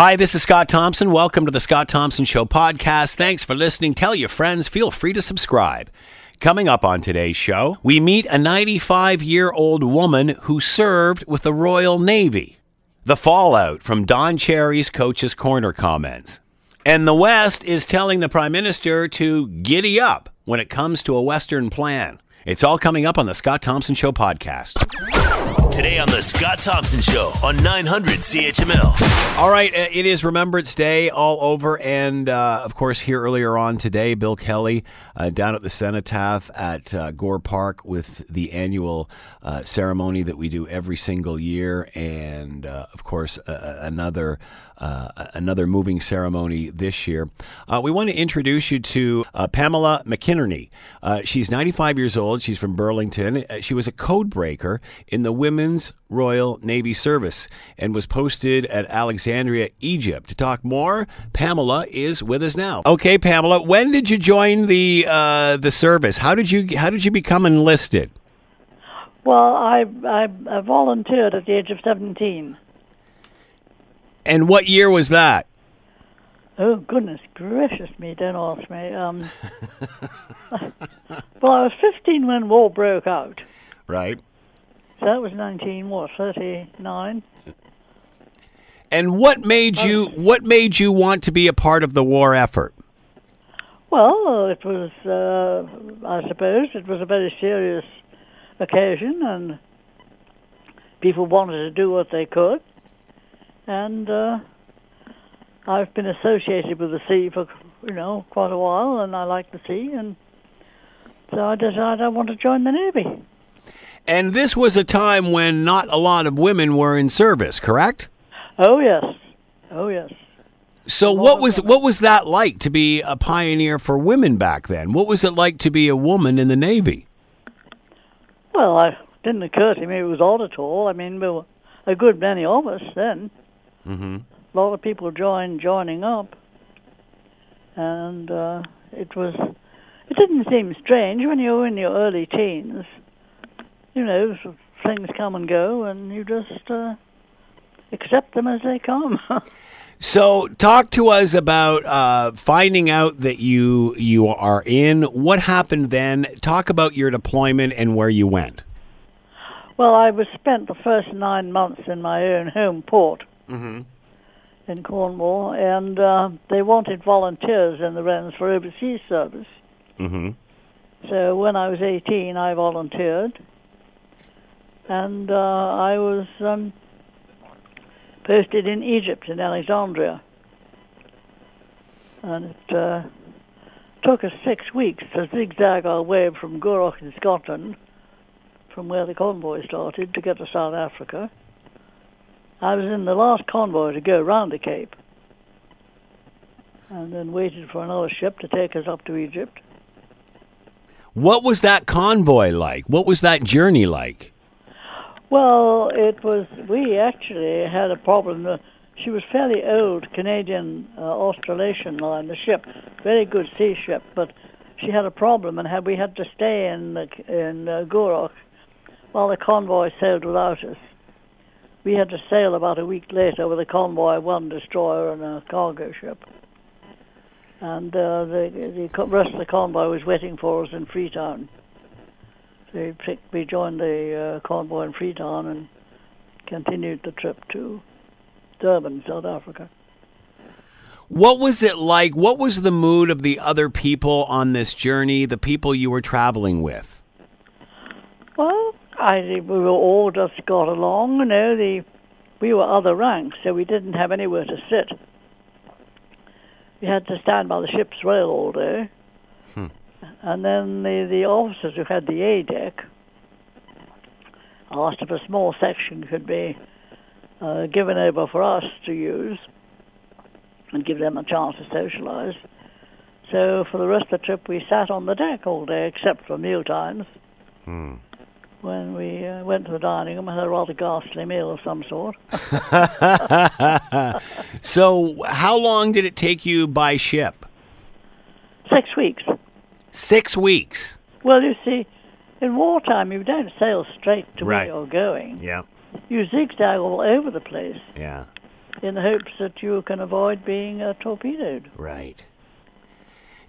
Hi, this is Scott Thompson. Welcome to the Scott Thompson Show podcast. Thanks for listening. Tell your friends. Feel free to subscribe. Coming up on today's show, we meet a 95 year old woman who served with the Royal Navy. The fallout from Don Cherry's Coach's Corner comments. And the West is telling the Prime Minister to giddy up when it comes to a Western plan. It's all coming up on the Scott Thompson Show podcast. Today on the Scott Thompson Show on 900 CHML. All right, uh, it is Remembrance Day all over, and uh, of course, here earlier on today, Bill Kelly uh, down at the Cenotaph at uh, Gore Park with the annual uh, ceremony that we do every single year, and uh, of course, another. Uh, another moving ceremony this year. Uh, we want to introduce you to uh, Pamela McInerney. she's 95 years old. She's from Burlington. she was a code breaker in the Women's Royal Navy Service and was posted at Alexandria, Egypt. To talk more, Pamela is with us now. Okay, Pamela, when did you join the the service? How did you how did you become enlisted? Well, I, I, I volunteered at the age of 17. And what year was that? Oh goodness gracious me! Don't ask me. Um, well, I was 15 when war broke out. Right. So that was 19. What? 39. And what made you what made you want to be a part of the war effort? Well, it was, uh, I suppose, it was a very serious occasion, and people wanted to do what they could. And uh, I've been associated with the sea for, you know, quite a while, and I like the sea, and so I decided I want to join the Navy. And this was a time when not a lot of women were in service, correct? Oh yes, oh yes. So what was what was that like to be a pioneer for women back then? What was it like to be a woman in the Navy? Well, it didn't occur to me it was odd at all. I mean, there were a good many of us then. Mm-hmm. A lot of people joined joining up, and uh, it was. It didn't seem strange when you were in your early teens. You know, things come and go, and you just uh, accept them as they come. So, talk to us about uh, finding out that you you are in. What happened then? Talk about your deployment and where you went. Well, I was spent the first nine months in my own home port mm-hmm. in Cornwall, and uh, they wanted volunteers in the Wrens for overseas service. Mm-hmm. So when I was 18, I volunteered, and uh, I was um, posted in Egypt, in Alexandria. And it uh, took us six weeks to zigzag our way from Gourock in Scotland, from where the convoy started, to get to South Africa. I was in the last convoy to go round the Cape, and then waited for another ship to take us up to Egypt. What was that convoy like? What was that journey like? Well, it was. We actually had a problem. She was fairly old Canadian uh, Australasian line, the ship, very good sea ship, but she had a problem, and had we had to stay in in uh, Gourock while the convoy sailed without us. We had to sail about a week later with a convoy, one destroyer, and a cargo ship. And uh, the, the rest of the convoy was waiting for us in Freetown picked, we joined the uh, convoy in Freetown and continued the trip to Durban, South Africa. What was it like? What was the mood of the other people on this journey, the people you were traveling with? I we were all just got along. You know, the we were other ranks, so we didn't have anywhere to sit. We had to stand by the ship's rail all day. And then the, the officers who had the A deck asked if a small section could be uh, given over for us to use and give them a chance to socialize. So for the rest of the trip, we sat on the deck all day, except for meal times. Hmm. When we uh, went to the dining room, I had a rather ghastly meal of some sort. so, how long did it take you by ship? Six weeks. Six weeks. Well, you see, in wartime, you don't sail straight to right. where you're going. Yeah. You zigzag all over the place. Yeah. in the hopes that you can avoid being uh, torpedoed. Right.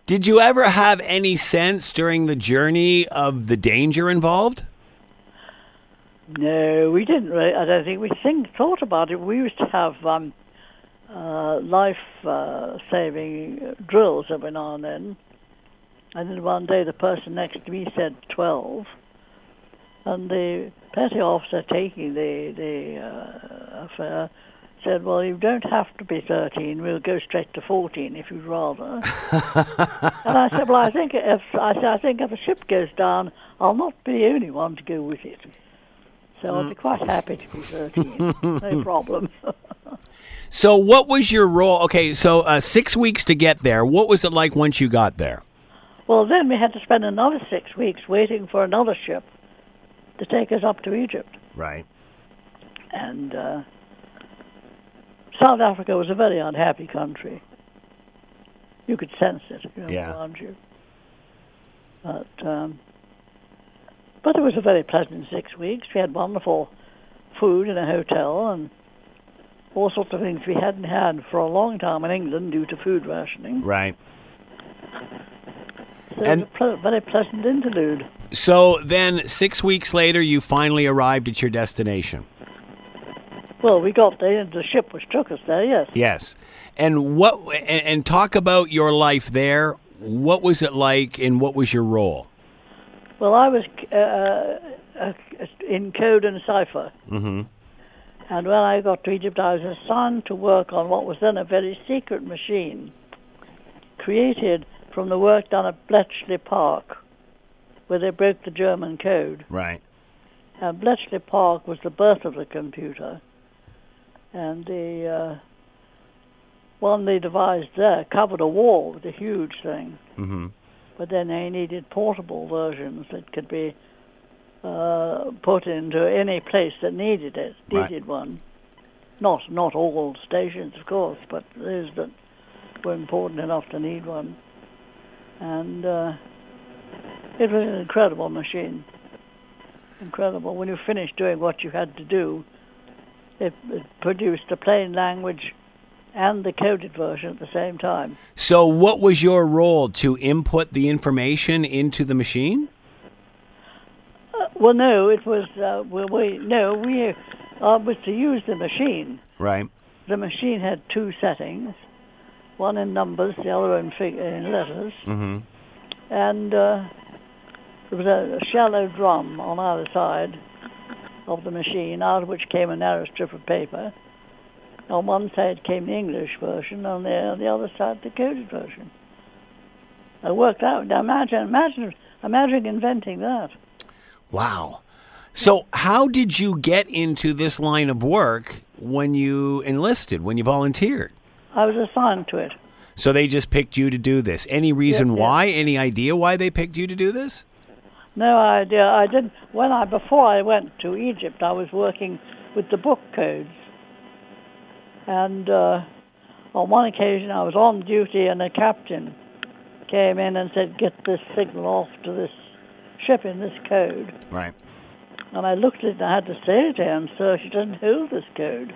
Did you ever have any sense during the journey of the danger involved? No, we didn't. Really, I don't think we think thought about it. We used to have um, uh, life-saving drills every now and then. And then one day, the person next to me said twelve, and the petty officer taking the the uh, affair said, "Well, you don't have to be 13. We'll go straight to 14 if you'd rather." and I said, "Well, I think if I, said, I think if a ship goes down, I'll not be the only one to go with it. So I'll be quite happy to be 13. no problem." So, what was your role? Okay, so uh, six weeks to get there. What was it like once you got there? well, then we had to spend another six weeks waiting for another ship to take us up to Egypt. Right. and uh, South Africa was a very unhappy country. You could sense it you know, Yeah. around you. But um, but it was a very pleasant six weeks. We had wonderful food in a hotel and all sorts of things we hadn't had for a long time in England due to food rationing. Right. So And- it was a ple- very pleasant interlude. So then, six weeks later, you finally arrived at your destination. Well, we got there, and the ship which took us there, yes. Yes. And what? And, and talk about your life there. What was it like, and what was your role? Well, I was uh, uh, in code and cipher. Mm-hmm. And when I got to Egypt, I was assigned to work on what was then a very secret machine created from the work done at Bletchley Park, where they broke the German code. Right. And Bletchley Park was the birth of the computer. And the uh, one they devised there covered a wall with a huge thing. Mm-hmm. But then they needed portable versions that could be uh, put into any place that needed it, Right. needed one. Not not all stations, of course, but those that were important enough to need one. And uh, it was an incredible machine. Incredible. When you finished doing what you had to do, it, it produced a plain language and the coded version at the same time. So, what was your role to input the information into the machine? Uh, well, no, it was uh, well, we no we uh, was to use the machine. Right. The machine had two settings, one in numbers, the other in fig- in letters, Mm-hmm. and uh, there was a, a shallow drum on either side of the machine, out of which came a narrow strip of paper. On one side came the English version, on the on the other side the coded version. I worked out. Now imagine, imagine, imagine inventing that. Wow. So, how did you get into this line of work when you enlisted, when you volunteered? I was assigned to it. So they just picked you to do this. Any reason Yes, yes. why? Any idea why they picked you to do this? No idea. I didn't. When I before I went to Egypt, I was working with the book codes, and uh, on one occasion I was on duty, and a captain came in and said, "Get this signal off to this ship in this code." Right. And I looked at it and I had to say to him, "Sir, she doesn't hold this code."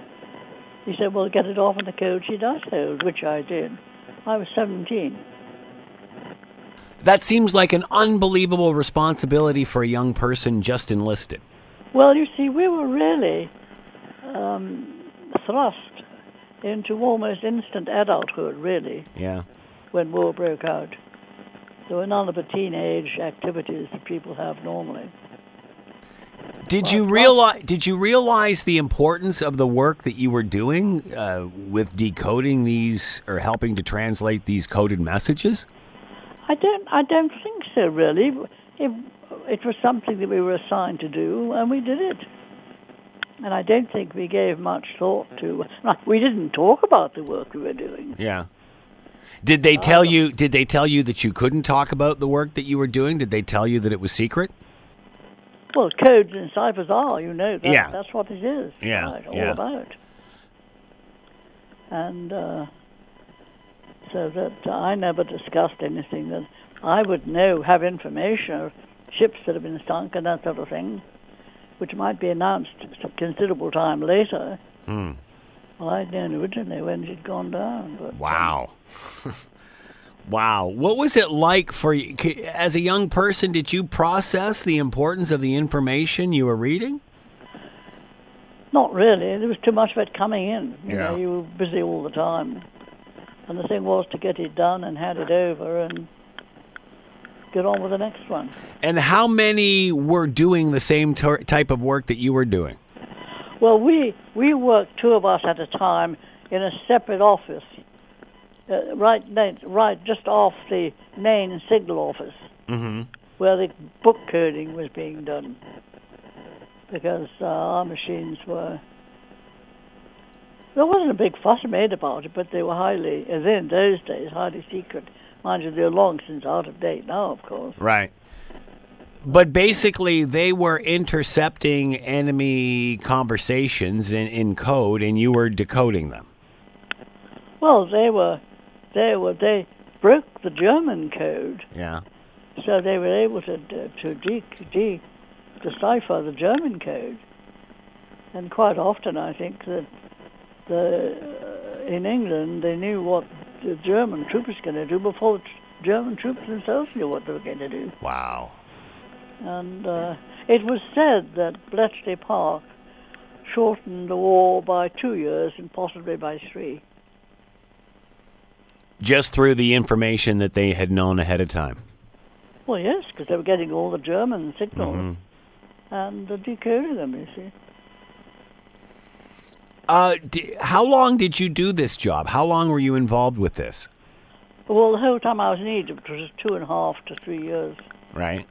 He said, "Well, get it off in the code she does hold," which I did. I was 17. That seems like an unbelievable responsibility for a young person just enlisted. Well, you see, we were really um, thrust into almost instant adulthood, really, Yeah. when war broke out. There were none of the teenage activities that people have normally. Did you realize? Did you realize the importance of the work that you were doing uh, with decoding these or helping to translate these coded messages? I don't, I don't think so, really. It, it was something that we were assigned to do, and we did it. And I don't think we gave much thought to. We didn't talk about the work we were doing. Yeah. Did they tell you? Did they tell you that you couldn't talk about the work that you were doing? Did they tell you that it was secret? Well, codes and ciphers are, you know. That, Yeah. That's what it is. Yeah, right, all yeah. about. And uh, so that I never discussed anything that I would know, have information of ships that have been sunk and that sort of thing, which might be announced a considerable time later. Hmm. Well, I'd known originally when she'd gone down. But, um, Wow. wow. What was it like for you? As a young person, did you process the importance of the information you were reading? Not really. There was too much of it coming in. You Yeah. know, you were busy all the time. And the thing was to get it done and hand it over and get on with the next one. And how many were doing the same tor- type of work that you were doing? Well, we we worked two of us at a time in a separate office, uh, right right just off the main signal office, Mm-hmm. where the book coding was being done, because uh, our machines were. There wasn't a big fuss made about it, but they were highly, as in those days, highly secret. Mind you, they're long since out of date now, of course. Right. But basically, they were intercepting enemy conversations in, in code, and you were decoding them. Well, they were, they were, they broke the German code. Yeah. So they were able to to de, de, decipher the German code, and quite often I think that the uh, in England they knew what the German troops going to do before the German troops themselves knew what they were going to do. Wow. And uh, it was said that Bletchley Park shortened the war by two years and possibly by three. Just through the information that they had known ahead of time. Well, yes, because they were getting all the German signals and uh, decoding them. You see. Uh, d- how long did you do this job? How long were you involved with this? Well, the whole time I was in Egypt was two and a half to three years. Right.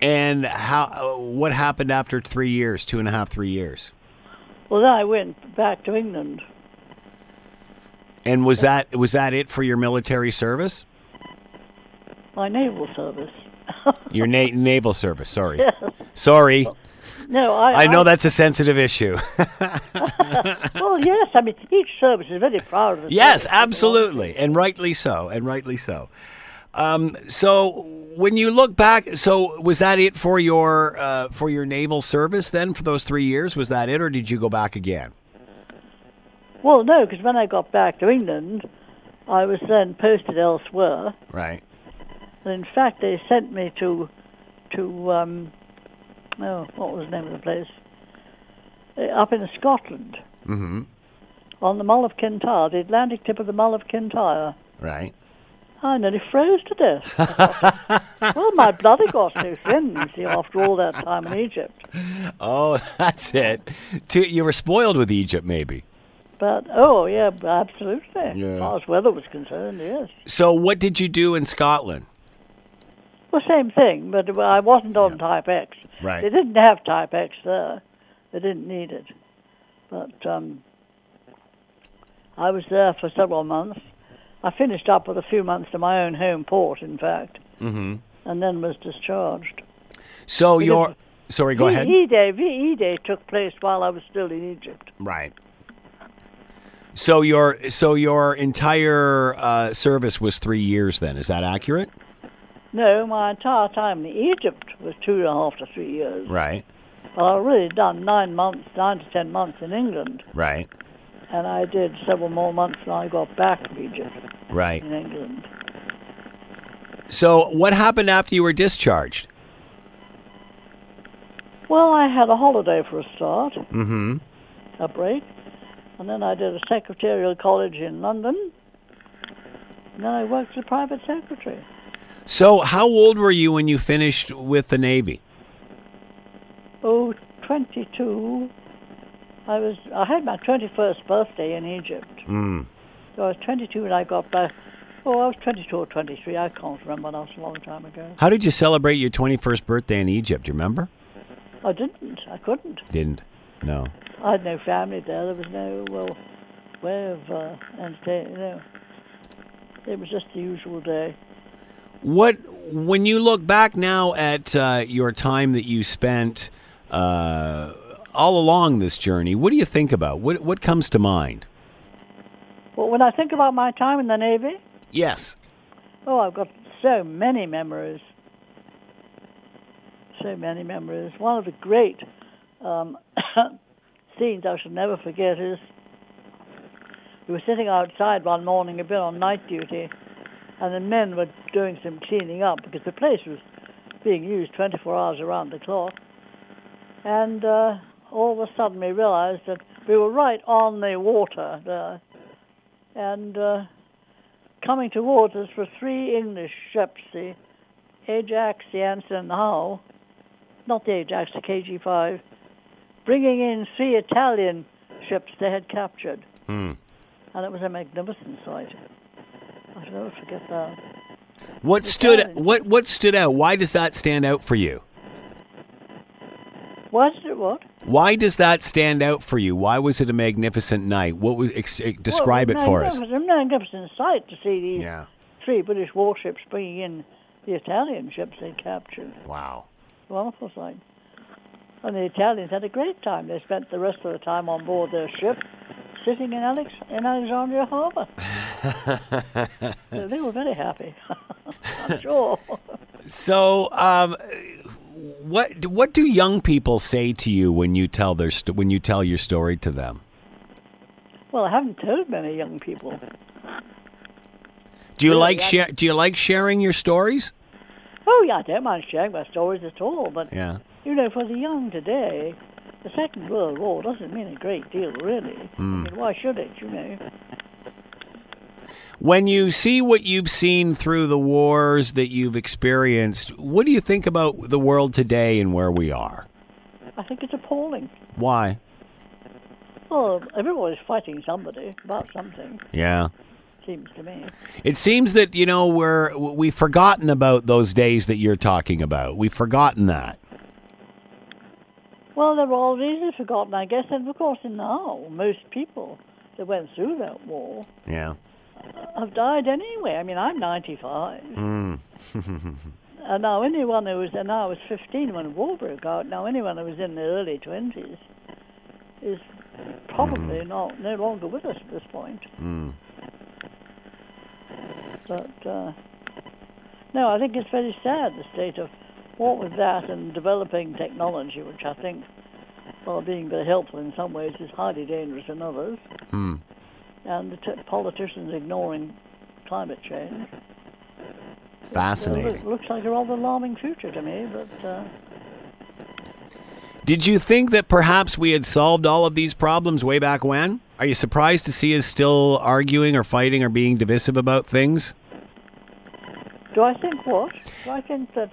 And how? uh, What happened after three years? Two and a half, three years. Well, then I went back to England. And was that was that it for your military service? My naval service. Your na- naval service. Sorry. yes. Sorry. No, I. I know that's a sensitive issue. Well, yes. I mean, each service is very proud of yes, absolutely, and rightly so, and rightly so. Um, so when you look back, so was that it for your uh, for your naval service then for those three years? Was that it, or did you go back again? Well, no, because when I got back to England, I was then posted elsewhere. Right. And in fact, they sent me to, to um, oh, what was the name of the place? Uh, up in Scotland. Mm-hmm. On the Mull of Kintyre, the Atlantic tip of the Mull of Kintyre. Right. I nearly froze to death. well, my blood got too thin, you see, after all that time in Egypt. Oh, that's it. You were spoiled with Egypt, maybe. But, oh, yeah, absolutely. Yeah. As far as weather was concerned, yes. So what did you do in Scotland? Well, same thing, but I wasn't on Type X. Right. They didn't have Type X there. They didn't need it. But um, I was there for several months. I finished up with a few months to my own home port, in fact, Mm-hmm. and then was discharged. So Because your sorry, go ahead. VE Day, VE Day took place while I was still in Egypt. Right. So your so your entire uh, service was three years. Then is that accurate? No, my entire time in Egypt was two and a half to three years. Right. Well, I've really done nine months, nine to ten months in England, Right. and I did several more months when I got back from Egypt Right. in England. So what happened after you were discharged? Well, I had a holiday for a start, Mm-hmm. a break, and then I did a secretarial college in London. And then I worked as a private secretary. So how old were you when you finished with the Navy? Oh, 22. I was. I had my 21st birthday in Egypt. Mm. So I was 22 when I got back. Oh, I was 22 or 23. I can't remember. That was a long time ago. How did you celebrate your 21st birthday in Egypt? Do you remember? I didn't. I couldn't. Didn't. No. I had no family there. There was no well way of uh, entertaining. You know, it was just the usual day. What when you look back now at uh, your time that you spent uh, all along this journey, what do you think about? What what comes to mind? Well, when I think about my time in the Navy, Yes. oh, I've got so many memories. So many memories. One of the great um, scenes I shall never forget is we were sitting outside one morning, a bit on night duty, and the men were doing some cleaning up because the place was being used 24 hours around the clock. And uh, all of a sudden we realized that we were right on the water there. And uh, coming towards us were three English ships, the Ajax, the Anson, and the Howe. Not the Ajax, the KG-5. Bringing in three Italian ships they had captured. Hmm. And it was a magnificent sight. I shall never forget that. What stood Italian. what what stood out? Why does that stand out for you? What? What? Why does that stand out for you? Why was it a magnificent night? What was ex- eh, describe well, it for us? It was a magnificent sight to see these Yeah. three British warships bringing in the Italian ships they captured. Wow. Wonderful sight. And the Italians had a great time. They spent the rest of the time on board their ship, sitting in, Alex- in Alexandria Harbour. so they were very happy. I'm sure. So, um, what what do young people say to you when you tell their st- when you tell your story to them? well, I haven't told many young people. Do you Really, like share? Do you like sharing your stories? Oh, yeah, I don't mind sharing my stories at all, but Yeah. You know, for the young today, the Second World War doesn't mean a great deal, really. Hmm. I mean, why should it, you know? When you see what you've seen through the wars that you've experienced, what do you think about the world today and where we are? I think it's appalling. Why? Well, everybody's fighting somebody about something, Yeah. seems to me. It seems that you know we're we've forgotten about those days that you're talking about. We've forgotten that. Well, they're all easily forgotten, I guess, and of course now, most people that went through that war Yeah. have died anyway. I mean, I'm 95. Mm. And now anyone who was, and I was 15 when the war broke out, now anyone who was in their early 20s is probably not no longer with us at this point. Mm. But, uh, no, I think it's very sad, the state of what with that and developing technology, which I think, while being very helpful in some ways, is highly dangerous in others, Hmm. and the t- politicians ignoring climate change. Fascinating. It looks like a rather alarming future to me, but uh, Did you think that perhaps we had solved all of these problems way back when? Are you surprised to see us still arguing or fighting or being divisive about things? do I think what? Do I think that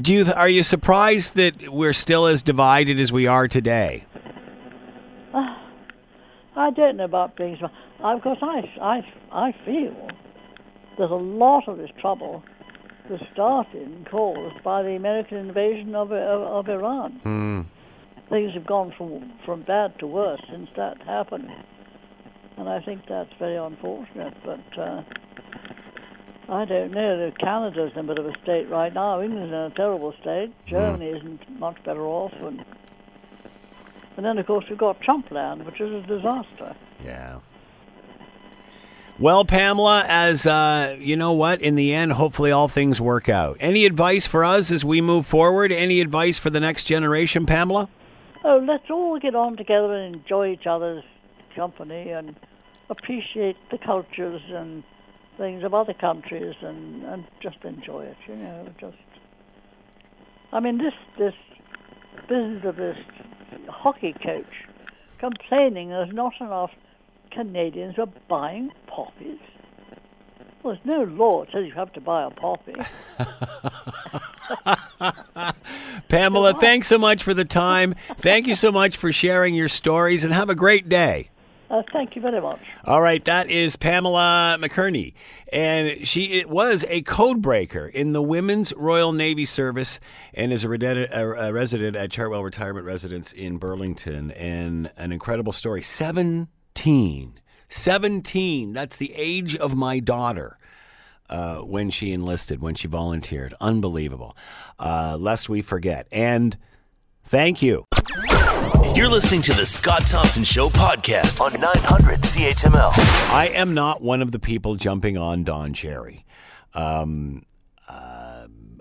Do you are you surprised that we're still as divided as we are today? I don't know about being. sm- Of course, I, I, I feel there's a lot of this trouble was started and caused by the American invasion of, of, of Iran. Hmm. Things have gone from from bad to worse since that happened, and I think that's very unfortunate. But uh, I don't know. Canada's in a bit of a state right now. England's in a terrible state. Germany isn't much better off, and and then of course we've got Trump land, which is a disaster. Yeah. Well, Pamela, as uh, you know what, in the end, hopefully all things work out. Any advice for us as we move forward? Any advice for the next generation, Pamela? Oh, let's all get on together and enjoy each other's company and appreciate the cultures and things of other countries and, and just enjoy it, you know, just I mean this this business of this hockey coach complaining there's not enough Canadians are buying poppies. Well, there's no law that says you have to buy a poppy. Pamela, thanks so much for the time. Thank you so much for sharing your stories and have a great day. Uh, thank you very much. All right, that is Pamela McKerney, and she was a code breaker in the Women's Royal Navy Service, and is a, a, a resident at Chartwell Retirement Residence in Burlington, and an incredible story. Seventeen, seventeen. That's the age of my daughter. Uh, when she enlisted, when she volunteered, unbelievable. Uh, lest we forget, and thank you. You're listening to the Scott Thompson Show podcast on 900 CHML. I am not one of the people jumping on Don Cherry. Um, um,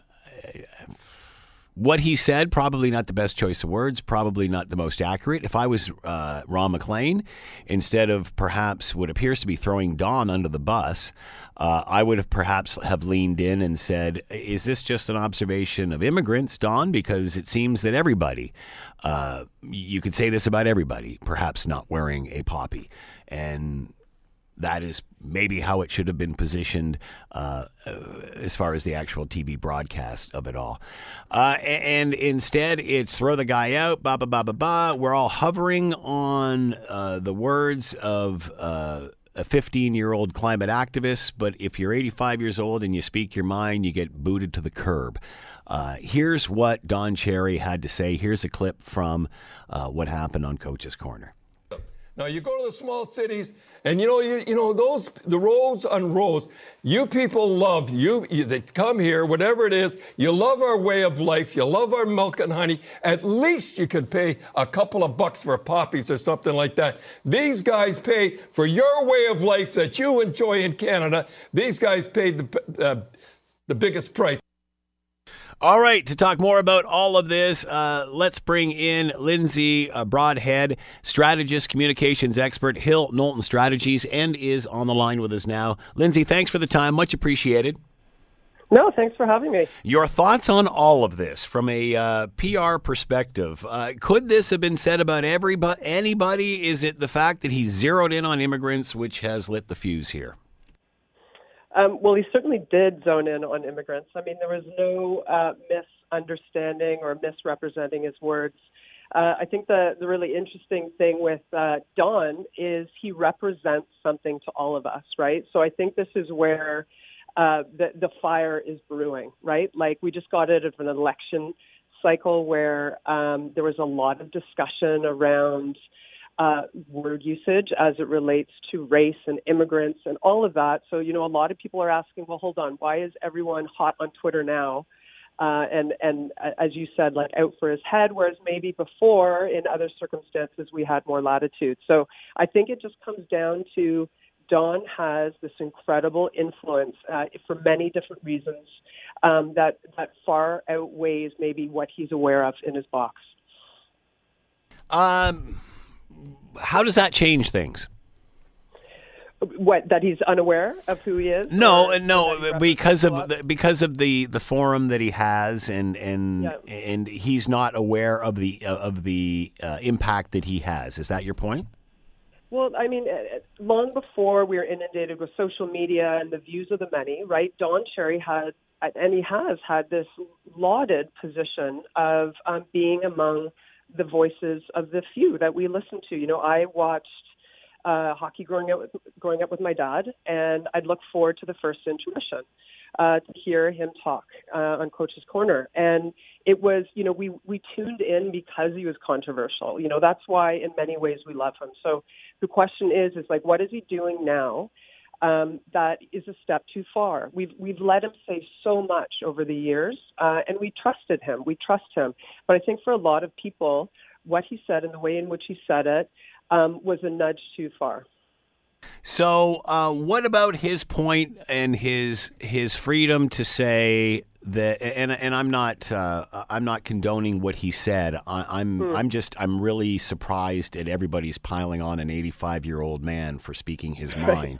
what he said, probably not the best choice of words, probably not the most accurate. If I was uh, Ron MacLean, instead of perhaps what appears to be throwing Don under the bus, uh, I would have perhaps have leaned in and said, "Is this just an observation of immigrants, Don? Because it seems that everybody, uh, you could say this about everybody, perhaps not wearing a poppy, and that is maybe how it should have been positioned uh, as far as the actual TV broadcast of it all. Uh, and instead, it's throw the guy out, ba ba ba ba ba. We're all hovering on uh, the words of uh, a 15 year old climate activist, but if you're 85 years old and you speak your mind, you get booted to the curb. Uh, here's what Don Cherry had to say. Here's a clip from what happened on Coach's Corner. Now you go to the small cities, and you know you, you know those the rows on rows. You people love you, you. They come here, whatever it is. You love our way of life. You love our milk and honey. At least you could pay a couple of bucks for poppies or something like that. These guys pay for your way of life that you enjoy in Canada. These guys paid the uh, the biggest price. All right, to talk more about all of this, uh, let's bring in Lindsay Broadhead, strategist, communications expert, Hill Knowlton Strategies, and is on the line with us now. Lindsay, thanks for the time. Much appreciated. No, thanks for having me. Your thoughts on all of this from a uh, PR perspective? Uh, could this have been said about everybody, anybody? Is it the fact that he zeroed in on immigrants which has lit the fuse here? Um, well, he certainly did zone in on immigrants. I mean, there was no uh, misunderstanding or misrepresenting his words. Uh, I think the, the really interesting thing with uh, Don is he represents something to all of us, right? So I think this is where uh, the, the fire is brewing, right? Like we just got out of an election cycle where um, there was a lot of discussion around uh, word usage as it relates to race and immigrants and all of that. So, you know, a lot of people are asking, well, hold on, why is everyone hot on Twitter now? Uh, and and uh, as you said, like out for his head, whereas maybe before in other circumstances we had more latitude. So I think it just comes down to Don has this incredible influence uh, for many different reasons um, that that far outweighs maybe what he's aware of in his box. Um how does that change things? What that he's unaware of who he is? No, no, because of the, because of the, the forum that he has, and and yeah. and he's not aware of the of the uh, impact that he has. Is that your point? Well, I mean, uh, long before we were inundated with social media and the views of the many, right? Don Cherry had, and he has had this lauded position of um, being among the voices of the few that we listen to. You know, I watched uh, hockey growing up growing up with my dad, and I'd look forward to the first intermission uh, to hear him talk uh, on Coach's Corner. And it was, you know, we we tuned in because he was controversial. You know, that's why in many ways we love him. So the question is, is like, what is he doing now? Um, that is a step too far. We've we've let him say so much over the years, uh, and we trusted him. We trust him. But I think for a lot of people, what he said and the way in which he said it um, was a nudge too far. So, uh, what about his point and his his freedom to say that? And and I'm not uh, I'm not condoning what he said. I, am I'm, hmm. I'm just I'm really surprised at everybody's piling on an 85 year old man for speaking his mind.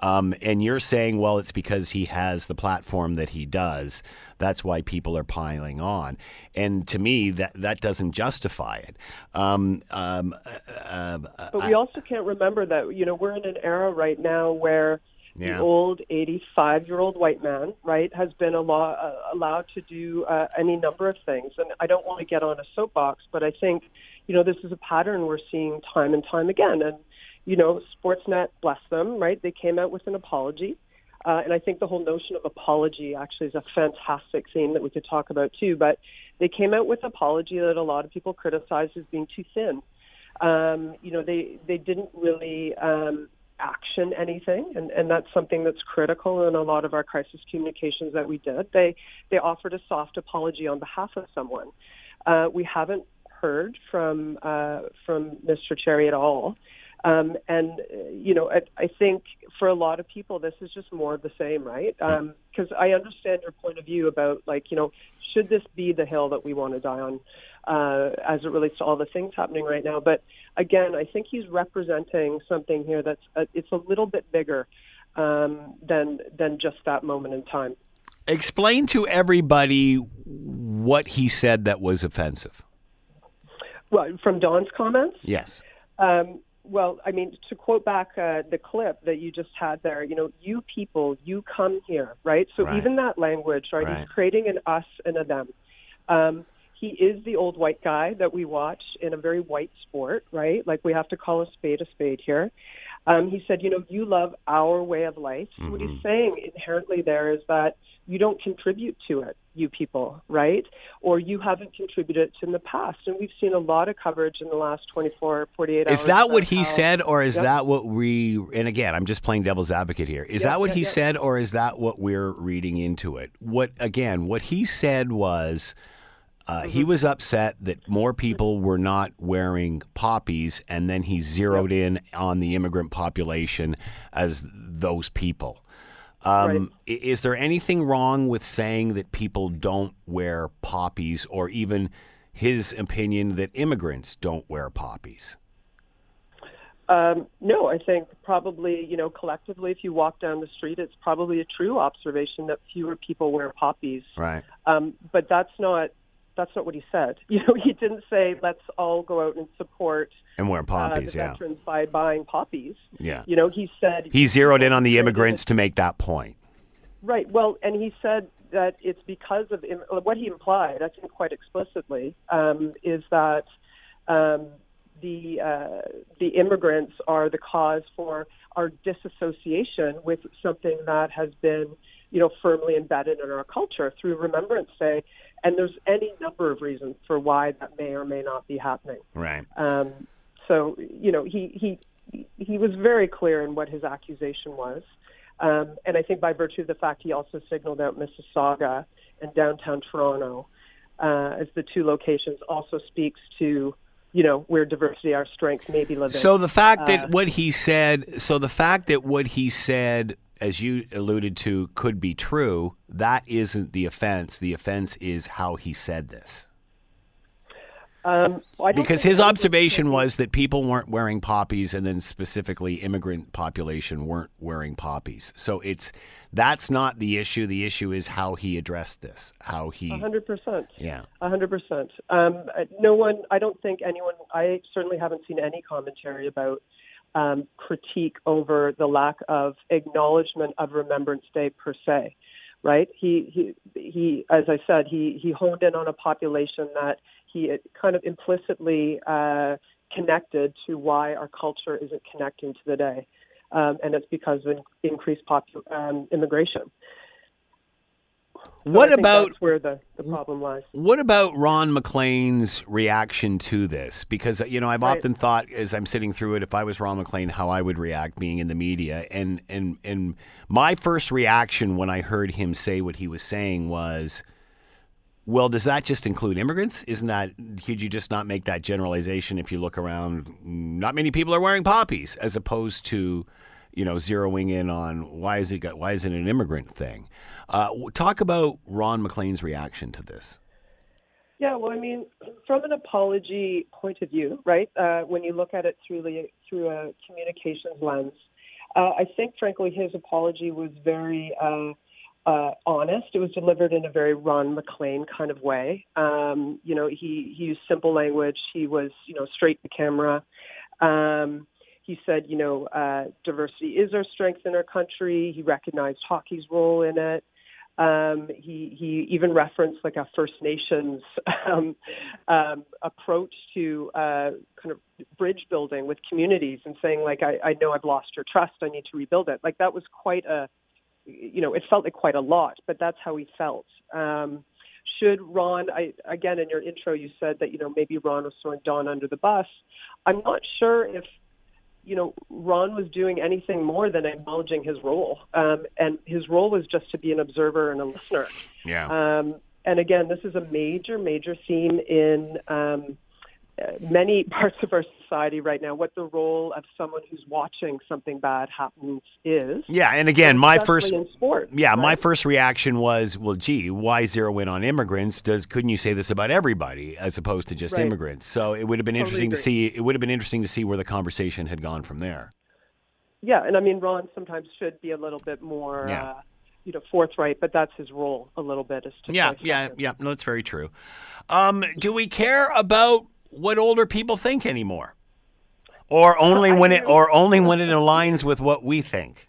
Um, and you're saying, well, it's because he has the platform that he does. That's why people are piling on. And to me, that that doesn't justify it. Um, um, uh, uh, but we also can't remember that you know we're in an era right now where yeah. the old 85 year old white man, right, has been allow, uh, allowed to do uh, any number of things. And I don't want to get on a soapbox, but I think, you know, this is a pattern we're seeing time and time again. And you know, Sportsnet, bless them, right? They came out with an apology. Uh, and I think the whole notion of apology actually is a fantastic theme that we could talk about too. But they came out with apology that a lot of people criticized as being too thin. Um, you know, they they didn't really um, action anything, and, and that's something that's critical in a lot of our crisis communications that we did. They they offered a soft apology on behalf of someone. Uh, we haven't heard from uh, from Mr. Cherry at all. Um, and you know, I, I think for a lot of people, this is just more of the same, right? Because um, I understand your point of view about like, you know, should this be the hill that we want to die on uh, as it relates to all the things happening right now? But again, I think he's representing something here that's a, it's a little bit bigger um, than than just that moment in time. Explain to everybody what he said that was offensive. Well, from Don's comments. Yes. Um, well, I mean, to quote back uh, the clip that you just had there, you know, you people, you come here, right? So Right. even that language, right? Right. He's creating an us and a them. Um, he is the old white guy that we watch in a very white sport, right? Like we have to call a spade a spade here. Um, he said, you know, you love our way of life. So What he's saying inherently there is that you don't contribute to it, you people, right? Or you haven't contributed to in the past. And we've seen a lot of coverage in the last 24, 48 hours. Is that what he how- said, or is Yep. that what we? And again, I'm just playing devil's advocate here. Is Yeah, that what yeah, he said, or is that what we're reading into it? What again? What he said was. Uh, He Mm-hmm. was upset that more people were not wearing poppies, and then he zeroed in on the immigrant population as those people. Um, i Is there anything wrong with saying that people don't wear poppies, or even his opinion that immigrants don't wear poppies? Um, no, I think probably, you know, collectively, if you walk down the street, it's probably a true observation that fewer people wear poppies. Right. Um, but that's not that's not what he said. You know, he didn't say let's all go out and support And wear uh, poppies, the yeah. veterans by buying poppies. Yeah. You know, he said He zeroed in on the immigrants to make that point. Right. Well, and he said that it's because of im- what he implied, I think quite explicitly, um, is that um, the uh, the immigrants are the cause for our disassociation with something that has been, you know, firmly embedded in our culture through Remembrance Day. And there's any number of reasons for why that may or may not be happening. Right. Um, so you know he he he was very clear in what his accusation was, um, and I think by virtue of the fact he also signaled out Mississauga and downtown Toronto uh, as the two locations also speaks to you know where diversity, our strength, may be living. So the fact that Uh, what he said, so the fact that what he said, as you alluded to, could be true, that isn't the offense. The offense is how he said this. um, well, Because his observation was that people weren't wearing poppies, and then specifically immigrant population weren't wearing poppies. So it's that's not the issue. The issue is how he addressed this. How he, hundred percent. yeah. Hundred percent. Um, no one. I don't think anyone. I certainly haven't seen any commentary about um, critique over the lack of acknowledgement of Remembrance Day per se. Right? He he he. As I said, he he honed in on a population that he kind of implicitly uh, connected to why our culture isn't connecting to the day, um, and it's because of increased popu- um, immigration. So What about that's where the, the problem lies? What about Ron MacLean's reaction to this? Because you know, I've Right. often thought as I'm sitting through it, if I was Ron MacLean, how I would react being in the media. And and and my first reaction when I heard him say what he was saying was, well, does that just include immigrants? Isn't that could you just not make that generalization if you look around? Not many people are wearing poppies, as opposed to, you know, zeroing in on why is it got, why is it an immigrant thing? Uh, talk about Ron MacLean's reaction to this. Yeah, well, I mean, from an apology point of view, right? Uh, when you look at it through the through a communications lens, uh, I think, frankly, his apology was very uh, uh, honest. It was delivered in a very Ron MacLean kind of way. Um, you know, he, he used simple language. He was, you know, straight to the camera. Um, he said, you know, uh, diversity is our strength in our country. He recognized hockey's role in it. Um, he he even referenced like a First Nations um, um, approach to uh, kind of bridge building with communities and saying like I, I know I've lost your trust. I need to rebuild it. Like that was quite a you know it felt like quite a lot but that's how he felt. Um, should Ron I again in your intro you said that you know maybe Ron was throwing Don under the bus. I'm not sure if you know, Ron was doing anything more than acknowledging his role. Um, and his role was just to be an observer and a listener. Yeah. Um, and again, this is a major, major theme in um, uh, many parts of our society right now, what the role of someone who's watching something bad happens is. Yeah, and again, my first sport. yeah, my first reaction was, well, gee, why zero in on immigrants? Does couldn't you say this about everybody as opposed to just Right. immigrants? So it would have been Totally interesting to see. It would have been interesting to see where the conversation had gone from there. Yeah, and I mean Ron sometimes should be a little bit more, Yeah. uh, you know, forthright, but that's his role a little bit is to Yeah, yeah, yeah. No, that's very true. Um, do we care about what older people think anymore, or only I when it, or only when it aligns with what we think?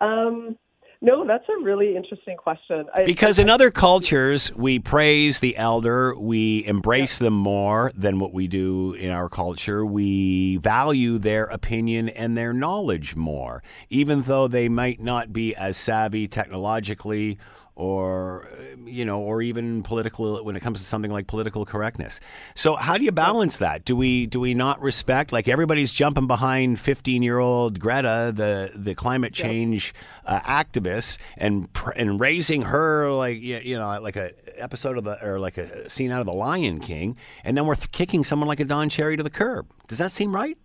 Um, no, that's a really interesting question. I, Because in other cultures, we praise the elder, we embrace them more than what we do in our culture. We value their opinion and their knowledge more, even though they might not be as savvy technologically or uh, you know or even political when it comes to something like political correctness. So how do you balance that? Do we do we not respect like everybody's jumping behind 15-year-old Greta, the the climate change uh, activist and pr- and raising her like you know like a episode of the or like a scene out of the Lion King and then we're th- kicking someone like a Don Cherry to the curb. Does that seem right?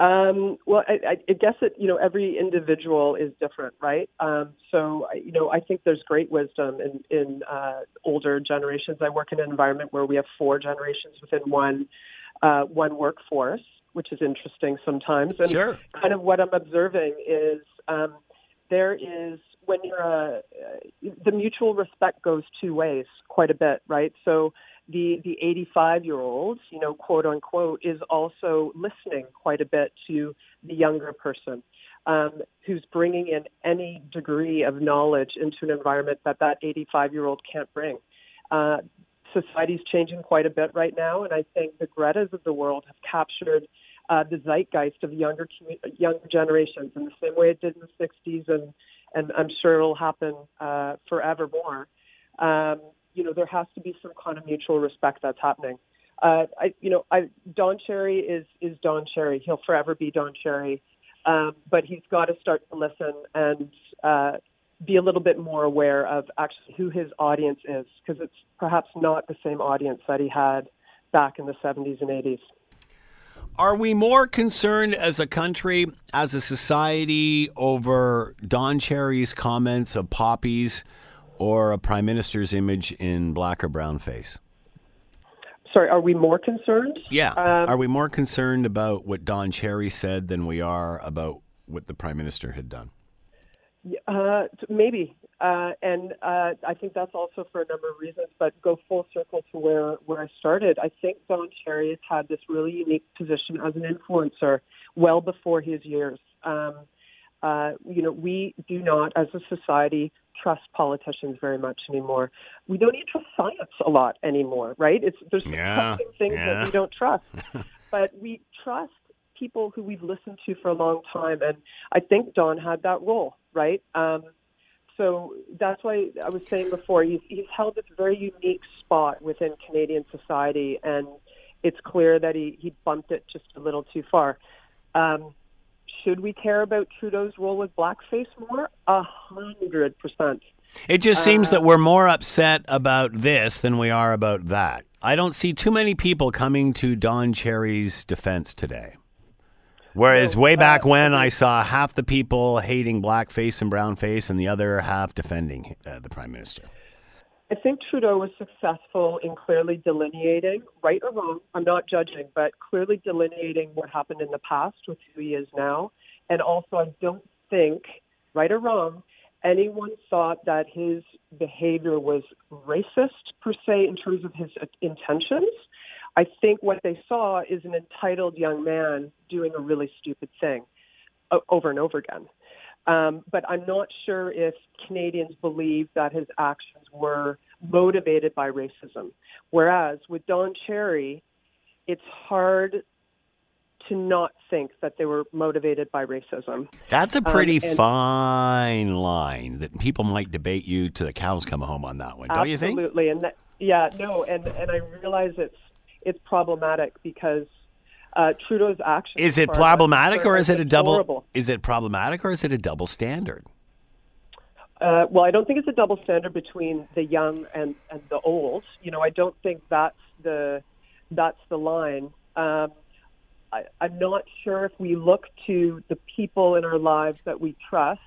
Um, well, I, I guess it, you know, every individual is different, right? Um, so, I- you know, I think there's great wisdom in, in uh, older generations. I work in an environment where we have four generations within one, uh, one workforce, which is interesting sometimes. And Sure. kind of what I'm observing is um, there is, when you're a, uh, the mutual respect goes two ways quite a bit, right? So, the the 85 year old, you know, quote unquote, is also listening quite a bit to the younger person um, who's bringing in any degree of knowledge into an environment that that 85 year old can't bring. Uh, society's changing quite a bit right now, and I think the Gretas of the world have captured uh, the zeitgeist of younger younger generations in the same way it did in the 60s, and and I'm sure it'll happen uh, forevermore. Um, you know, there has to be some kind of mutual respect that's happening. Uh, I, you know, I, Don Cherry is is Don Cherry. He'll forever be Don Cherry, um, but he's got to start to listen and uh, be a little bit more aware of actually who his audience is, because it's perhaps not the same audience that he had back in the 70s and 80s. Are we more concerned as a country, as a society, over Don Cherry's comments of poppies or a prime minister's image in black or brown face? Sorry, are we more concerned? Yeah. Um, are we more concerned about what Don Cherry said than we are about what the prime minister had done? Uh, maybe, uh, and uh, I think that's also for a number of reasons. But go full circle to where where I started. I think Don Cherry has had this really unique position as an influencer well before his years. Um, uh, you know, we do not, as a society, trust politicians very much anymore. We don't even trust science a lot anymore, right? It's there's Yeah, things yeah. that we don't trust, but we trust people who we've listened to for a long time, and I think Don had that role, right? Um, so that's why I was saying before he's he's held this very unique spot within Canadian society, and it's clear that he he bumped it just a little too far. Um, should we care about Trudeau's role with blackface more? A hundred percent. It just seems that we're more upset about this than we are about that. I don't see too many people coming to Don Cherry's defense today. Whereas way uh, back when, I saw half the people hating blackface and brownface and the other half defending uh, the prime minister. I think Trudeau was successful in clearly delineating, right or wrong, I'm not judging, but clearly delineating what happened in the past with who he is now. And also, I don't think, right or wrong, anyone thought that his behavior was racist per se in terms of his intentions. I think what they saw is an entitled young man doing a really stupid thing over and over again. Um, but I'm not sure if Canadians believe that his actions were motivated by racism. Whereas with Don Cherry, it's hard to not think that they were motivated by racism. That's a pretty and- fine line that people might debate you to the cows come home on that one, don't you think? Absolutely, and that, yeah, no, and and I realize it's it's problematic because uh, Trudeau's actions. Is it as far as I'm problematic or is it a double? horrible. Is it problematic or is it a double standard? Uh, well, I don't think it's a double standard between the young and, and the old. You know, I don't think that's the that's the line. Um, I, I'm not sure if we look to the people in our lives that we trust,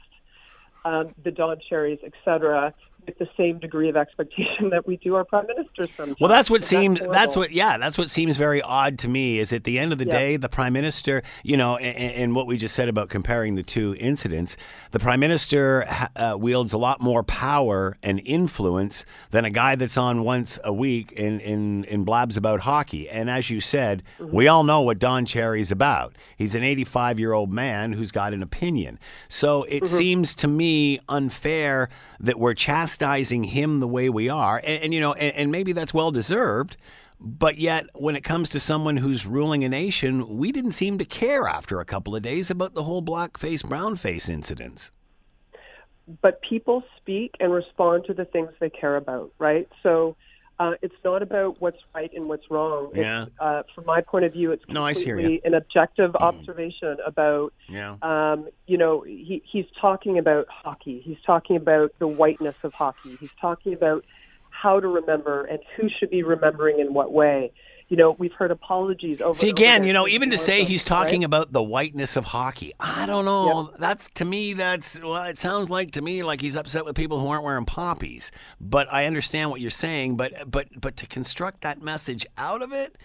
um, the Don Cherries, et cetera, with the same degree of expectation that we do our prime minister sometimes. Well, that's what And seems. That's, horrible. what. Yeah, that's what seems very odd to me. Is at the end of the Yeah. day, the prime minister. You know, and, and what we just said about comparing the two incidents, the prime minister uh, wields a lot more power and influence than a guy that's on once a week in in in blabs about hockey. And as you said, Mm-hmm. we all know what Don Cherry's about. He's an 85 year old man who's got an opinion. So it Mm-hmm. seems to me unfair that we're chastising him the way we are, and, and you know, and, and maybe that's well deserved. But yet, when it comes to someone who's ruling a nation, we didn't seem to care after a couple of days about the whole blackface, brownface incidents. but people speak and respond to the things they care about, right? So uh, it's not about what's right and what's wrong. It's, Yeah. Uh, from my point of view, it's No, completely an objective observation about, Yeah. um, you know, he, he's talking about hockey. He's talking about the whiteness of hockey. He's talking about how to remember and who should be remembering in what way. You know, we've heard apologies over. See and over again, you know, even to say he's talking right? about the whiteness of hockey, I don't know. That's to me, that's well, it sounds like to me like he's upset with people who aren't wearing poppies. But I understand what you're saying. But but but to construct that message out of it,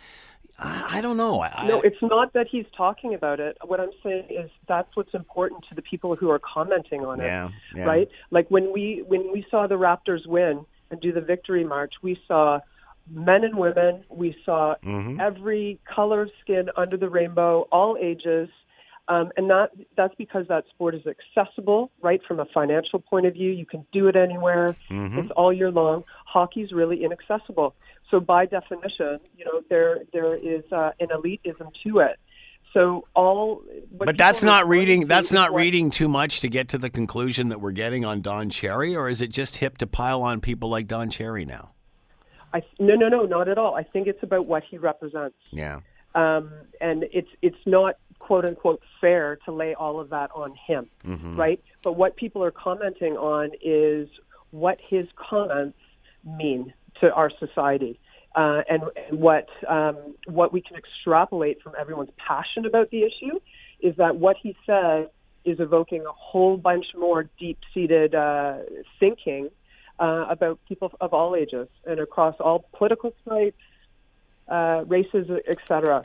I, I don't know. I, No, it's not that he's talking about it. What I'm saying is that's what's important to the people who are commenting on it. Yeah, yeah. Right? Like when we when we saw the Raptors win and do the victory march, we saw men and women, we saw Mm-hmm. every color of skin under the rainbow, all ages. Um, and that that's because that sport is accessible, right? From a financial point of view, you can do it anywhere. Mm-hmm. It's all year long. Hockey's really inaccessible. So by definition, you know there there is uh, an elitism to it. So all, but that's not reading. That's not what- reading too much to get to the conclusion that we're getting on Don Cherry, or is it just hip to pile on people like Don Cherry now? I, no, no, no, not at all. I think it's about what he represents. Yeah. um, and it's it's not quote unquote fair to lay all of that on him, right? But what people are commenting on is what his comments mean to our society, uh, and, and what um, what we can extrapolate from everyone's passion about the issue is that what he said is evoking a whole bunch more deep-seated uh, thinking uh, about people of all ages and across all political stripes, uh, races, etc.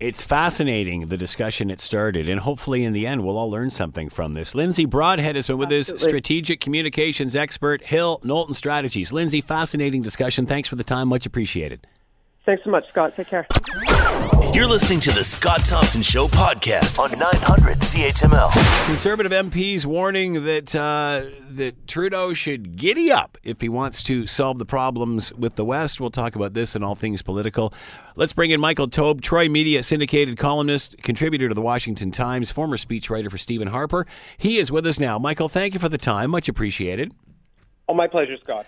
It's fascinating the discussion it started, and hopefully, in the end, we'll all learn something from this. Lindsay Broadhead has been with us, strategic communications expert, Hill Knowlton Strategies. Lindsay, fascinating discussion. Thanks for the time. Much appreciated. Thanks so much, Scott. Take care. You're listening to the Scott Thompson Show podcast on 900 CHML. Conservative MPs warning that uh, that Trudeau should giddy up if he wants to solve the problems with the West. We'll talk about this and all things political. Let's bring in Michael Taube, Troy Media syndicated columnist, contributor to the Washington Times, former speechwriter for Stephen Harper. He is with us now. Michael, thank you for the time. Much appreciated. Oh, my pleasure, Scott.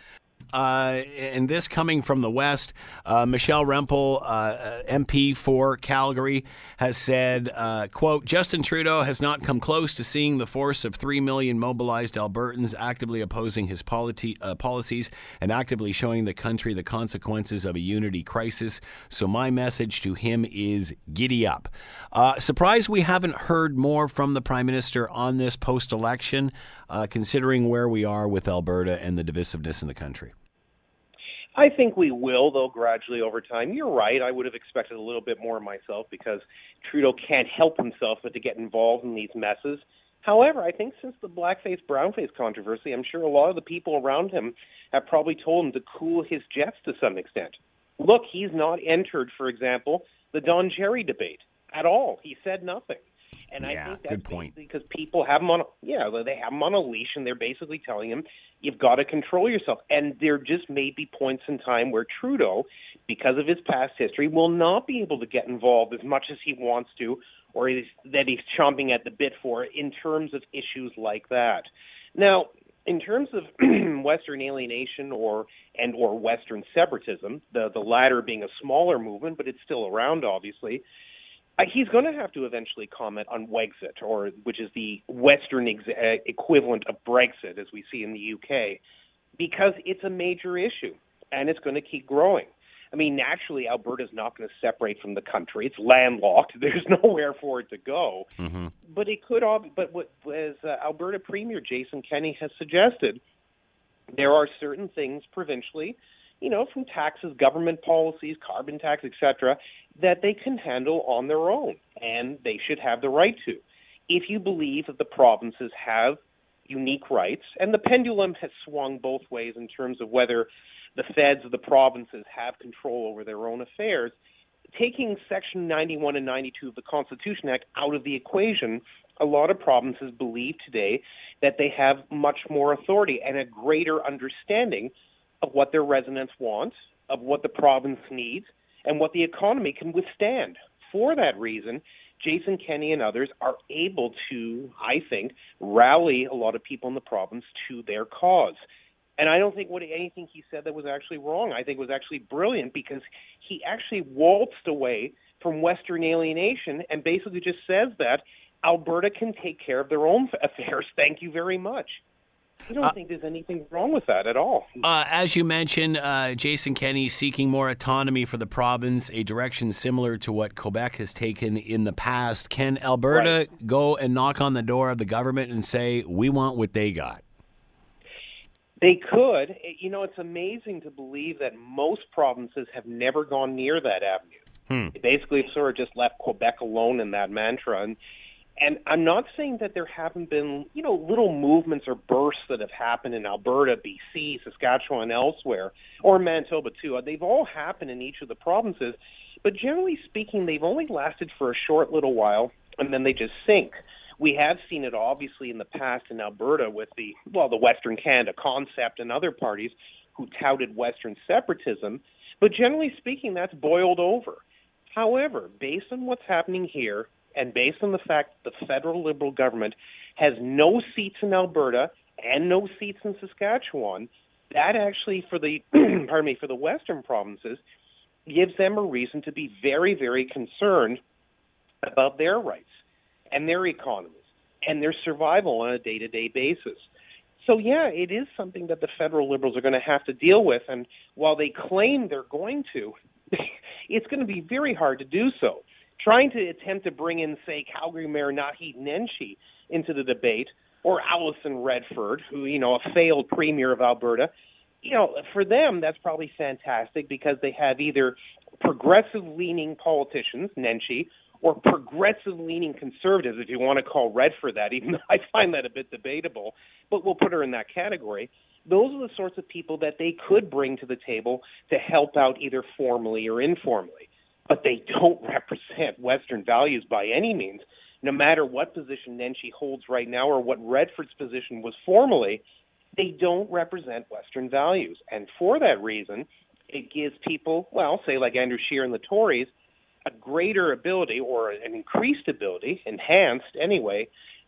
Uh, and this coming from the West, uh, Michelle Rempel, uh, MP for Calgary, has said, uh, quote, Justin Trudeau has not come close to seeing the force of 3 million mobilized Albertans actively opposing his polity, uh, policies and actively showing the country the consequences of a unity crisis. So my message to him is giddy up. Uh, surprised we haven't heard more from the Prime Minister on this post-election, considering where we are with Alberta and the divisiveness in the country. I think we will, though, gradually over time. You're right. I would have expected a little bit more of myself because Trudeau can't help himself but to get involved in these messes. However, I think since the blackface brownface controversy, I'm sure a lot of the people around him have probably told him to cool his jets to some extent. Look, he's not entered, for example, the Don Cherry debate at all. He said nothing. And Yeah, I think that's good point. because people have him on, a, yeah, they have him on a leash, and they're basically telling him you've got to control yourself. And there just may be points in time where Trudeau, because of his past history, will not be able to get involved as much as he wants to, or is, that he's chomping at the bit for in terms of issues like that. Now, in terms of Western alienation or and or Western separatism, the the latter being a smaller movement, but it's still around, obviously. He's going to have to eventually comment on Wexit, or which is the Western ex- uh, equivalent of Brexit, as we see in the UK, because it's a major issue and it's going to keep growing. I mean, naturally, Alberta's not going to separate from the country. It's landlocked. There's nowhere for it to go. Mm-hmm. But it could. all. But what, as uh, Alberta Premier Jason Kenney has suggested, there are certain things provincially, you know, from taxes, government policies, carbon tax, etc., that they can handle on their own, and they should have the right to. If you believe that the provinces have unique rights, and the pendulum has swung both ways in terms of whether the feds of the provinces have control over their own affairs. Taking Section 91 and 92 of the Constitution Act out of the equation, a lot of provinces believe today that they have much more authority and a greater understanding of what their residents want, of what the province needs, and what the economy can withstand. For that reason, Jason Kenney and others are able to, I think, rally a lot of people in the province to their cause. And I don't think what anything he said that was actually wrong. I think was actually brilliant because he actually waltzed away from Western alienation and basically just says that Alberta can take care of their own affairs. Thank you very much. I don't uh, think there's anything wrong with that at all. Uh, as you mentioned, uh, Jason Kenney seeking more autonomy for the province, a direction similar to what Quebec has taken in the past. Can Alberta right. go and knock on the door of the government and say, we want what they got? They could. You know, it's amazing to believe that most provinces have never gone near that avenue. Hmm. They basically sort of just left Quebec alone in that mantra. And and I'm not saying that there haven't been, you know, little movements or bursts that have happened in Alberta, BC, Saskatchewan, elsewhere, or Manitoba too. Uh, they've all happened in each of the provinces, but generally speaking, they've only lasted for a short little while, and then they just sink. We have seen it obviously in the past in Alberta with the well, the Western Canada concept and other parties who touted Western separatism, but generally speaking, that's boiled over. However, based on what's happening here, and based on the fact that the federal Liberal government has no seats in Alberta and no seats in Saskatchewan, that actually for the pardon me for the western provinces gives them a reason to be very very concerned about their rights and their economies and their survival on a day-to-day basis. So yeah, it is something that the federal liberals are going to have to deal with and while they claim they're going to, it's going to be very hard to do so trying to attempt to bring in, say, Calgary Mayor Naheed Nenshi into the debate, or Alison Redford, who, you know, a failed premier of Alberta, you know, for them, that's probably fantastic because they have either progressive leaning politicians, Nenshi, or progressive leaning conservatives, if you want to call Redford that, even though I find that a bit debatable, but we'll put her in that category. Those are the sorts of people that they could bring to the table to help out either formally or informally but they don't represent Western values by any means. No matter what position Nenshi holds right now or what Redford's position was formerly, they don't represent Western values. And for that reason, it gives people, well, say like Andrew Scheer and the Tories, a greater ability or an increased ability, enhanced anyway,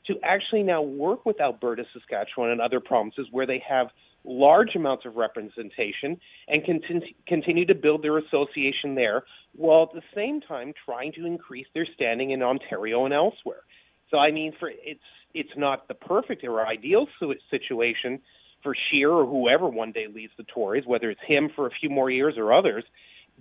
to actually now work with Alberta, Saskatchewan, and other provinces where they have large amounts of representation and continue, continue to build their association there, while at the same time trying to increase their standing in Ontario and elsewhere. So I mean, for it's it's not the perfect or ideal situation for Scheer or whoever one day leads the Tories, whether it's him for a few more years or others,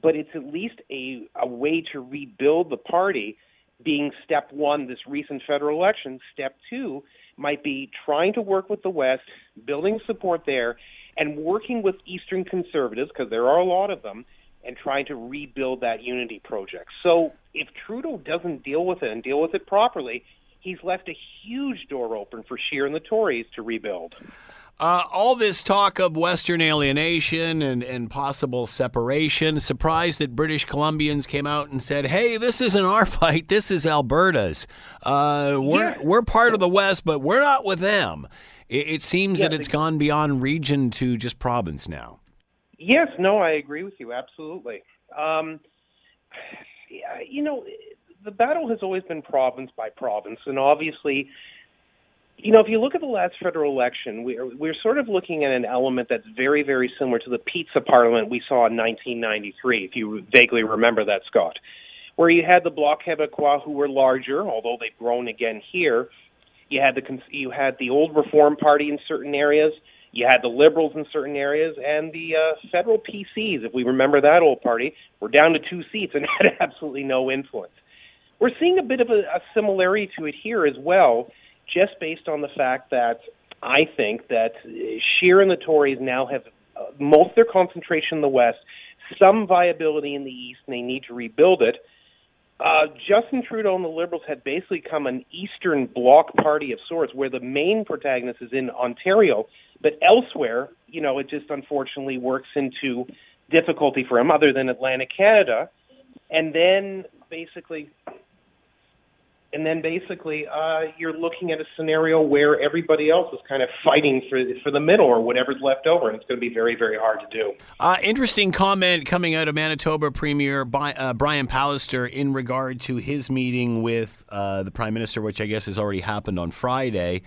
but it's at least a a way to rebuild the party. Being step one, this recent federal election. Step two, might be trying to work with the West, building support there, and working with Eastern conservatives, because there are a lot of them, and trying to rebuild that unity project. So if Trudeau doesn't deal with it and deal with it properly, he's left a huge door open for Scheer and the Tories to rebuild. Uh, all this talk of Western alienation and, and possible separation, surprised that British Columbians came out and said, hey, this isn't our fight, this is Alberta's. Uh, we're, yeah. we're part of the West, but we're not with them. It, it seems yeah, that it's gone beyond region to just province now. Yes, no, I agree with you, absolutely. Um, you know, the battle has always been province by province, and obviously you know, if you look at the last federal election, we're, we're sort of looking at an element that's very, very similar to the pizza parliament we saw in 1993, if you vaguely remember that, Scott, where you had the Bloc Québécois who were larger, although they've grown again here. You had the you had the old Reform Party in certain areas. You had the Liberals in certain areas and the uh, federal PCs, if we remember that old party, were down to two seats and had absolutely no influence. We're seeing a bit of a, a similarity to it here as well, just based on the fact that I think that Scheer and the Tories now have uh, most of their concentration in the West, some viability in the East, and they need to rebuild it. Uh, Justin Trudeau and the Liberals had basically come an Eastern Bloc party of sorts, where the main protagonist is in Ontario, but elsewhere, you know, it just unfortunately works into difficulty for him, other than Atlantic Canada, and then basically and then basically uh, you're looking at a scenario where everybody else is kind of fighting for for the middle or whatever's left over, and it's going to be very very hard to do. Uh, interesting comment coming out of Manitoba Premier uh, Brian Pallister in regard to his meeting with uh, the Prime Minister, which I guess has already happened on Friday.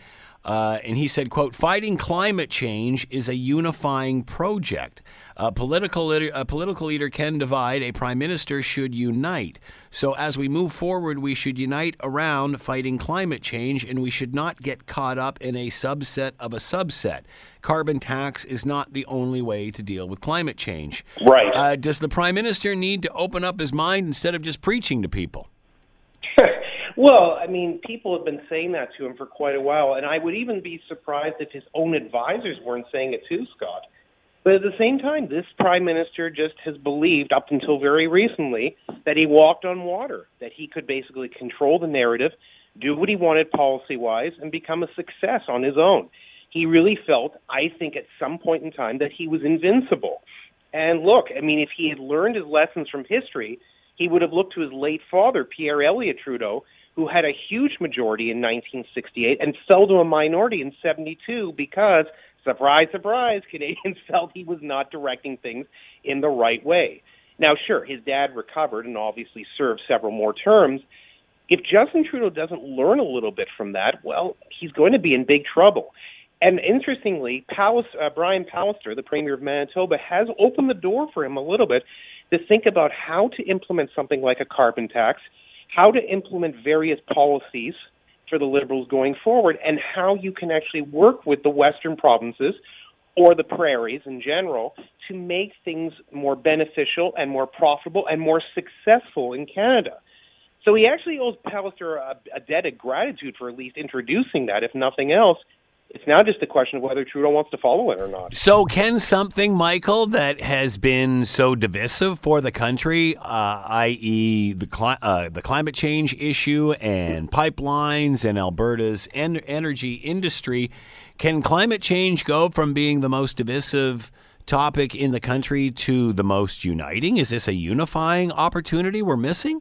Uh, and he said, quote, fighting climate change is a unifying project. A political, a political leader can divide, a prime minister should unite. So as we move forward, we should unite around fighting climate change, and we should not get caught up in a subset of a subset. Carbon tax is not the only way to deal with climate change. Right. Uh, does the prime minister need to open up his mind instead of just preaching to people? Well, I mean, people have been saying that to him for quite a while, and I would even be surprised if his own advisors weren't saying it too, Scott. But at the same time, this prime minister just has believed, up until very recently, that he walked on water, that he could basically control the narrative, do what he wanted policy wise, and become a success on his own. He really felt, I think, at some point in time, that he was invincible. And look, I mean, if he had learned his lessons from history, he would have looked to his late father, Pierre Elliott Trudeau, who had a huge majority in 1968 and fell to a minority in 72 because, surprise, surprise, Canadians felt he was not directing things in the right way. Now, sure, his dad recovered and obviously served several more terms. If Justin Trudeau doesn't learn a little bit from that, well, he's going to be in big trouble. And interestingly, uh, Brian Pallister, the Premier of Manitoba, has opened the door for him a little bit to think about how to implement something like a carbon tax – how to implement various policies for the Liberals going forward and how you can actually work with the Western provinces or the prairies in general to make things more beneficial and more profitable and more successful in Canada. So he actually owes Pallister a, a debt of gratitude for at least introducing that, if nothing else, it's now just a question of whether Trudeau wants to follow it or not. So, can something, Michael, that has been so divisive for the country, uh, i.e., the cli- uh, the climate change issue and pipelines and Alberta's en- energy industry, can climate change go from being the most divisive? topic in the country to the most uniting? Is this a unifying opportunity we're missing?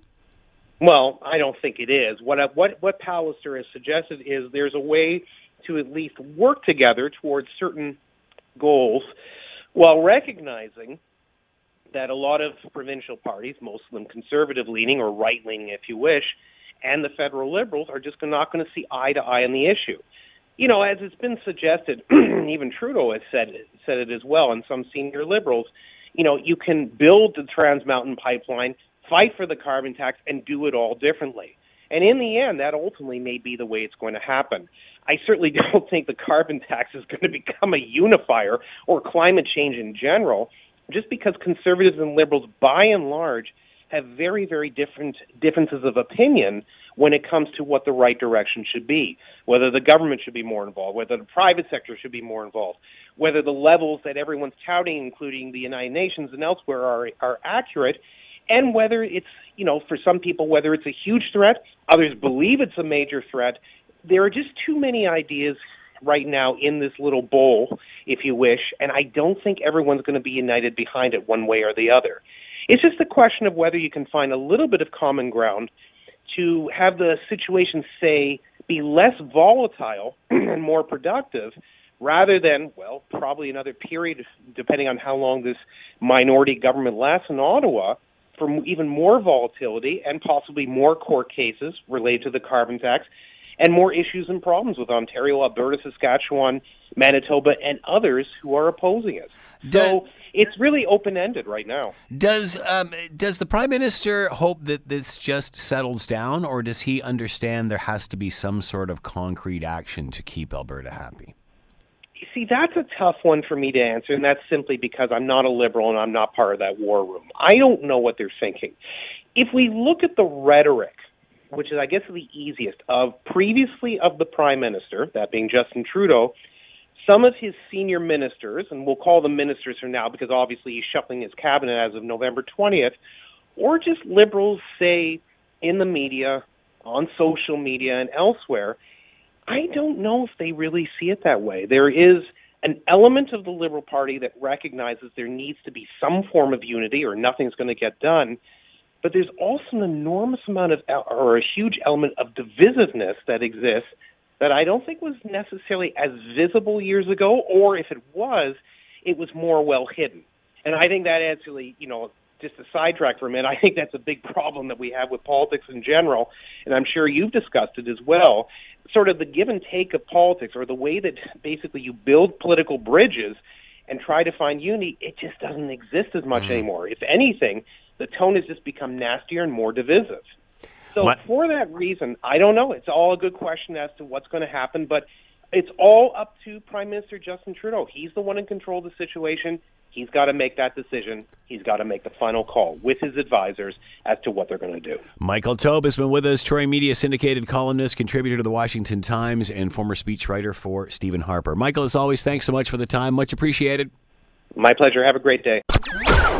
Well, I don't think it is. What what what Pallister has suggested is there's a way to at least work together towards certain goals while recognizing that a lot of provincial parties, most of them conservative leaning or right leaning, if you wish, and the federal liberals are just not going to see eye to eye on the issue. You know, as it's been suggested, even Trudeau has said it, said it as well, and some senior liberals. You know, you can build the Trans Mountain Pipeline, fight for the carbon tax, and do it all differently. And in the end, that ultimately may be the way it's going to happen. I certainly don't think the carbon tax is going to become a unifier or climate change in general, just because conservatives and liberals, by and large, have very, very different differences of opinion when it comes to what the right direction should be. Whether the government should be more involved, whether the private sector should be more involved, whether the levels that everyone's touting, including the United Nations and elsewhere, are are accurate, and whether it's you know for some people whether it's a huge threat, others believe it's a major threat, there are just too many ideas right now in this little bowl, if you wish, and I don't think everyone's going to be united behind it one way or the other. It's just a question of whether you can find a little bit of common ground to have the situation, say, be less volatile and more productive rather than, well, probably another period, depending on how long this minority government lasts in Ottawa, for even more volatility and possibly more court cases related to the carbon tax and more issues and problems with Ontario, Alberta, Saskatchewan, Manitoba, and others who are opposing it. So it's really open ended right now. Does um, does the prime minister hope that this just settles down, or does he understand there has to be some sort of concrete action to keep Alberta happy? See, that's a tough one for me to answer, and that's simply because I'm not a liberal and I'm not part of that war room. I don't know what they're thinking. If we look at the rhetoric, which is, I guess, the easiest, of previously of the prime minister, that being Justin Trudeau, some of his senior ministers, and we'll call them ministers for now because obviously he's shuffling his cabinet as of November 20th, or just liberals say in the media, on social media, and elsewhere, I don't know if they really see it that way. There is an element of the Liberal Party that recognizes there needs to be some form of unity or nothing's going to get done. But there's also an enormous amount of, or a huge element of divisiveness that exists that I don't think was necessarily as visible years ago, or if it was, it was more well hidden. And I think that actually, you know, just a sidetrack for a minute, I think that's a big problem that we have with politics in general, and I'm sure you've discussed it as well. Sort of the give and take of politics, or the way that basically you build political bridges and try to find unity, it just doesn't exist as much mm. anymore. If anything, the tone has just become nastier and more divisive. So what? for that reason, I don't know. It's all a good question as to what's going to happen, but it's all up to Prime Minister Justin Trudeau. He's the one in control of the situation. He's got to make that decision. He's got to make the final call with his advisors as to what they're going to do. Michael Taube has been with us, Troy Media syndicated columnist, contributor to the Washington Times, and former speechwriter for Stephen Harper. Michael, as always, thanks so much for the time. Much appreciated. My pleasure. Have a great day.